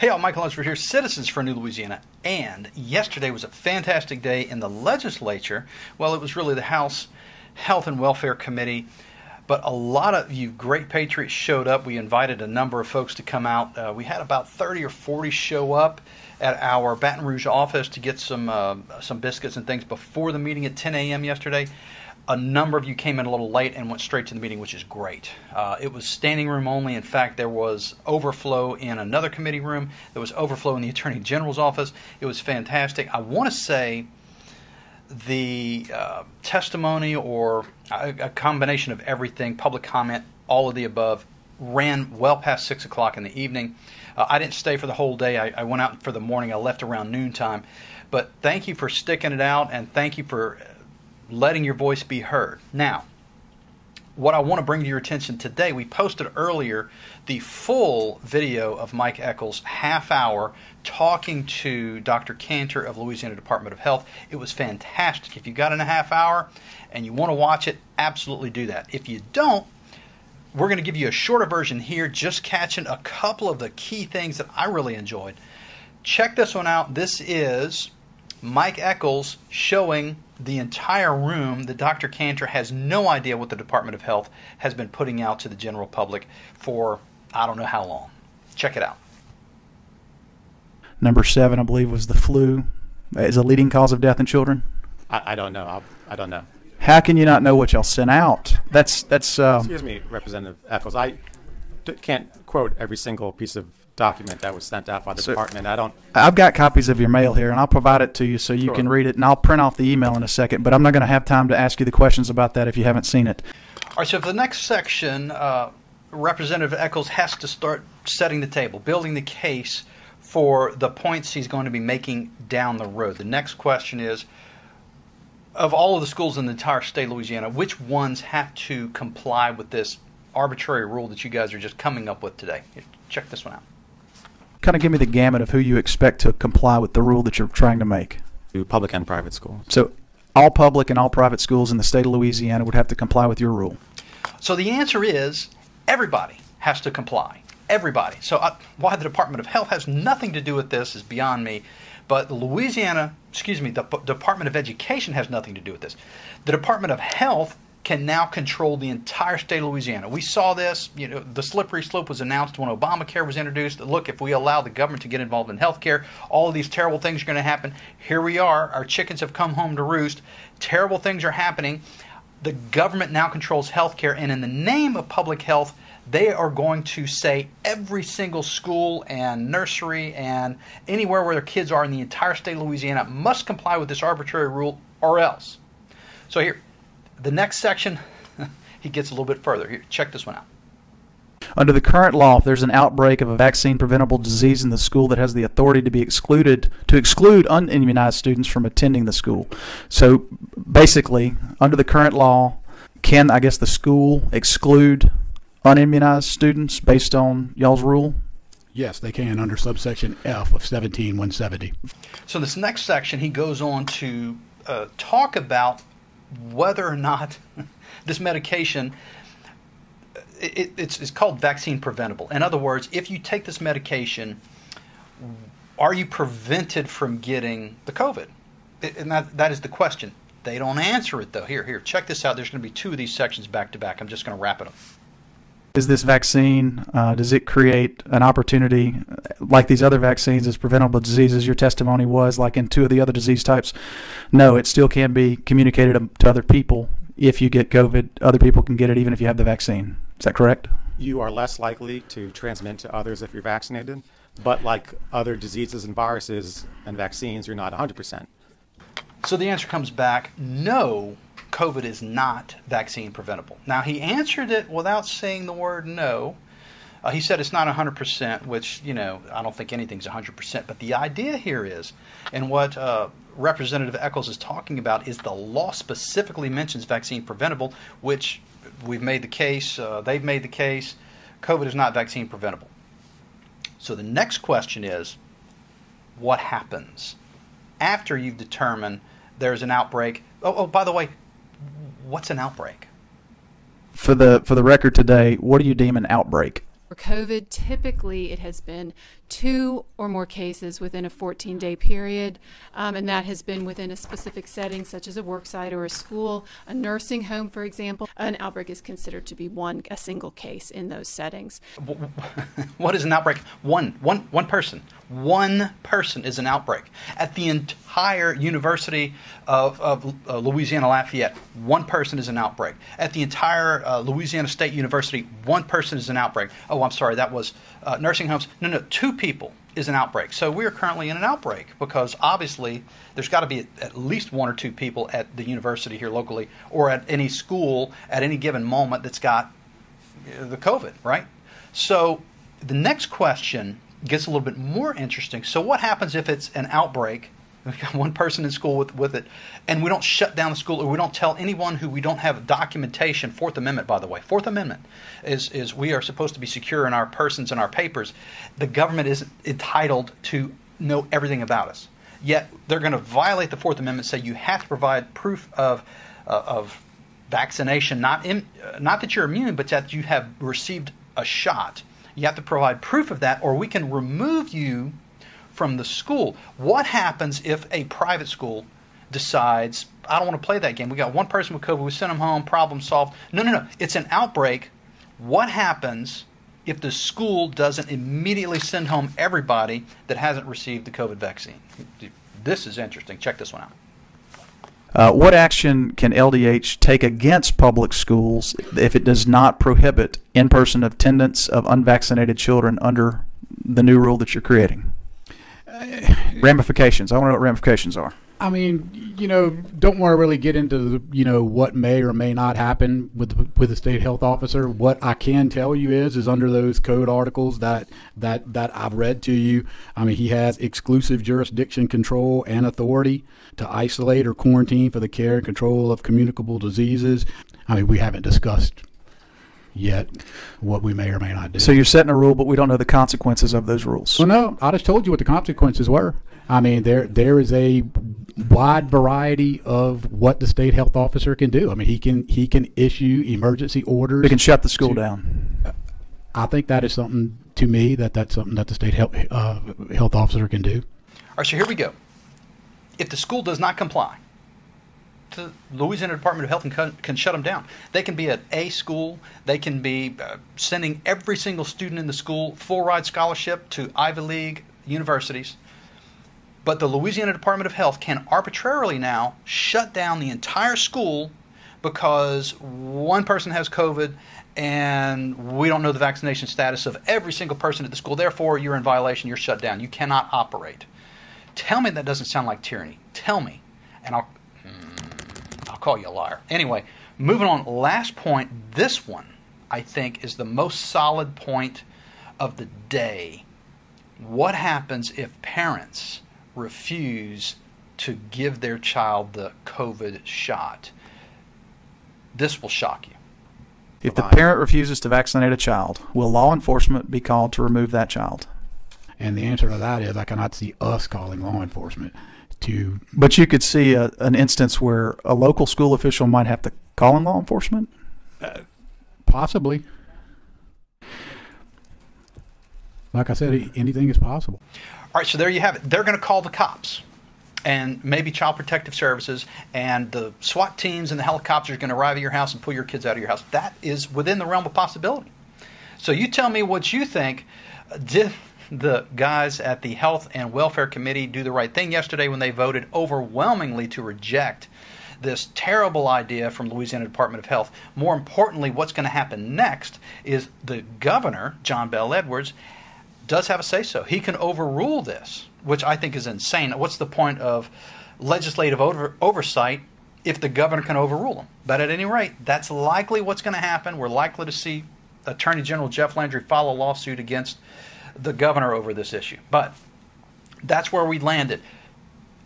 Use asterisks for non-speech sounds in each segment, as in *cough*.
Hey, all, Michael Lunsford here, Citizens for New Louisiana. And yesterday was a fantastic day in the legislature. Well, it was really the House Health and Welfare Committee. But a lot of you great patriots showed up. We invited a number of folks to come out. Uh, we had about 30 or 40 show up at our Baton Rouge office to get some uh, some biscuits and things before the meeting at 10 a.m. yesterday. A number of you came in a little late and went straight to the meeting, which is great. Uh, it was standing room only. In fact, there was overflow in another committee room. There was overflow in the *laughs* Attorney General's office. It was fantastic. I want to say the uh, testimony or a, a, combination of everything, public comment, all of the above, ran well past 6 o'clock in the evening. Uh, I didn't stay for the whole day. I, I, went out for the morning. I left around noontime. But thank you for sticking it out and thank you for letting your voice be heard. Now, what I want to bring to your attention today, we posted earlier the full video of Mike Echols, half hour, talking to Dr. Kanter of Louisiana Department of Health. It was fantastic. If you got in a half hour and you want to watch it, absolutely do that. If you don't, we're going to give you a shorter version here, just catching a couple of the key things that I really enjoyed. Check this one out. This is Mike Echols showing the entire room that Dr. Kanter has no idea what the Department of Health has been putting out to the general public for I don't know how long. Check it out. Number seven, I believe, was the flu. Is a leading cause of death in children. I, I don't know. I, I, don't know. How can you not know what y'all sent out? That's that's. Uh, Excuse me, Representative Echols. I d- can't quote every single piece of document that was sent out by the so department. I don't. I've got copies of your mail here, and I'll provide it to you so you sure. can read it, and I'll print off the email in a second. But I'm not going to have time to ask you the questions about that if you haven't seen it. All right. So for the next section, uh, Representative Echols has to start setting the table, building the case for the points he's going to be making down the road. The next question is of all of the schools in the entire state of Louisiana, which ones have to comply with this arbitrary rule that you guys are just coming up with today? Check this one out. Kind of give me the gamut of who you expect to comply with the rule that you're trying to make. Public and private schools. So all public and all private schools in the state of Louisiana would have to comply with your rule. So the answer is everybody has to comply. Everybody. So uh, why the Department of Health has nothing to do with this is beyond me. But Louisiana, excuse me, the P- Department of Education has nothing to do with this. The Department of Health can now control the entire state of Louisiana. We saw this, you know, the slippery slope was announced when Obamacare was introduced. Look, if we allow the government to get involved in healthcare, all of these terrible things are going to happen. Here we are, our chickens have come home to roost. Terrible things are happening. The government now controls healthcare, and in the name of public health, they are going to say every single school and nursery and anywhere where their kids are in the entire state of Louisiana must comply with this arbitrary rule or else. So here, the next section, *laughs* he gets a little bit further. Here, check this one out. Under the current law, if there's an outbreak of a vaccine preventable disease in the school that has the authority to be excluded to exclude unimmunized students from attending the school. So basically, under the current law, can I guess the school exclude unimmunized students based on y'all's rule? Yes, they can under subsection F of 17170. So this next section, he goes on to uh, talk about whether or not *laughs* this medication it, it's, it's called vaccine preventable. In other words, if you take this medication, are you prevented from getting the COVID? And that, that is the question. They don't answer it though. Here, here, check this out. There's going to be two of these sections back to back. I'm just going to wrap it up. Is this vaccine, uh, does it create an opportunity, like these other vaccines, as preventable diseases? Your testimony was like in two of the other disease types. No, it still can be communicated to other people. If you get COVID, other people can get it even if you have the vaccine. Is that correct? You are less likely to transmit to others if you're vaccinated, but like other diseases and viruses and vaccines, you're not 100%. So the answer comes back no, COVID is not vaccine preventable. Now, he answered it without saying the word no. Uh, he said it's not 100%, which, you know, I don't think anything's 100%. But the idea here is, and what uh, Representative Echols is talking about, is the law specifically mentions vaccine preventable, which we've made the case, uh, they've made the case. COVID is not vaccine preventable. So the next question is what happens after you've determined there's an outbreak? Oh, oh by the way, what's an outbreak? For the for the record today, what do you deem an outbreak? For COVID, typically it has been two or more cases within a 14 day period, um, and that has been within a specific setting, such as a worksite or a school, a nursing home, for example. An outbreak is considered to be one, a single case in those settings. *laughs* what is an outbreak? One, one, one person. One person is an outbreak. At the entire University of, of uh, Louisiana Lafayette, one person is an outbreak. At the entire uh, Louisiana State University, one person is an outbreak. Oh, I'm sorry, that was uh, nursing homes. No, no, two people is an outbreak. So we are currently in an outbreak because obviously there's got to be at least one or two people at the university here locally or at any school at any given moment that's got the COVID, right? So the next question gets a little bit more interesting. So what happens if it's an outbreak? We've *laughs* got one person in school with, with it, and we don't shut down the school, or we don't tell anyone who we don't have documentation. Fourth Amendment, by the way, Fourth Amendment is is we are supposed to be secure in our persons and our papers. The government isn't entitled to know everything about us. Yet they're going to violate the Fourth Amendment, say you have to provide proof of uh, of vaccination, not in, uh, not that you're immune, but that you have received a shot. You have to provide proof of that, or we can remove you from the school. What happens if a private school decides, I don't want to play that game? We got one person with COVID, we send them home, problem solved. No, no, no. It's an outbreak. What happens if the school doesn't immediately send home everybody that hasn't received the COVID vaccine? This is interesting. Check this one out. Uh, what action can LDH take against public schools if it does not prohibit in person attendance of unvaccinated children under the new rule that you're creating? *sighs* ramifications. I want to know what ramifications are. I mean, you know, don't want to really get into the, you know what may or may not happen with with the state health officer. What I can tell you is, is under those code articles that that that I've read to you, I mean, he has exclusive jurisdiction, control, and authority to isolate or quarantine for the care and control of communicable diseases. I mean, we haven't discussed yet what we may or may not do. So you're setting a rule, but we don't know the consequences of those rules. Well, no, I just told you what the consequences were. I mean, there there is a wide variety of what the state health officer can do. I mean, he can he can issue emergency orders. He can shut the school to, down. I think that is something to me that that's something that the state health uh, health officer can do. All right, so here we go. If the school does not comply, the Louisiana Department of Health can, can, shut them down. They can be at a school. They can be uh, sending every single student in the school full ride scholarship to Ivy League universities. But the Louisiana Department of Health can arbitrarily now shut down the entire school because one person has COVID and we don't know the vaccination status of every single person at the school. Therefore, you're in violation. You're shut down. You cannot operate. Tell me that doesn't sound like tyranny. Tell me, and I'll call you a liar. Anyway, moving on. Last point. This one, I think, is the most solid point of the day. What happens if parents refuse to give their child the COVID shot? This will shock you. If the parent refuses to vaccinate a child, will law enforcement be called to remove that child? And the answer to that is I cannot see us calling law enforcement to. But you could see a, an instance where a local school official might have to call in law enforcement? Uh, possibly. Like I said, anything is possible. All right, so there you have it. They're going to call the cops and maybe Child Protective Services and the SWAT teams and the helicopters are going to arrive at your house and pull your kids out of your house. That is within the realm of possibility. So you tell me what you think. Did, the guys at the Health and Welfare Committee do the right thing yesterday when they voted overwhelmingly to reject this terrible idea from Louisiana Department of Health. More importantly, what's going to happen next is the governor, John Bell Edwards, does have a say so. He can overrule this, which I think is insane. What's the point of legislative over- oversight if the governor can overrule them? But at any rate, that's likely what's going to happen. We're likely to see Attorney General Jeff Landry file a lawsuit against the governor over this issue. But that's where we landed.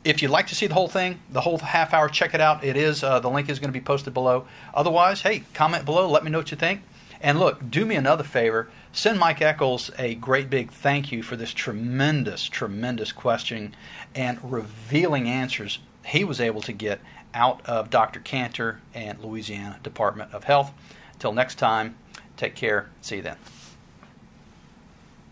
If you'd like to see the whole thing, the whole half hour, check it out. It is uh, the link is going to be posted below. Otherwise, hey, comment below. Let me know what you think. And look, do me another favor. Send Mike Echols a great big thank you for this tremendous, tremendous question and revealing answers he was able to get out of Dr. Kanter and Louisiana Department of Health. Till next time, take care. See you then.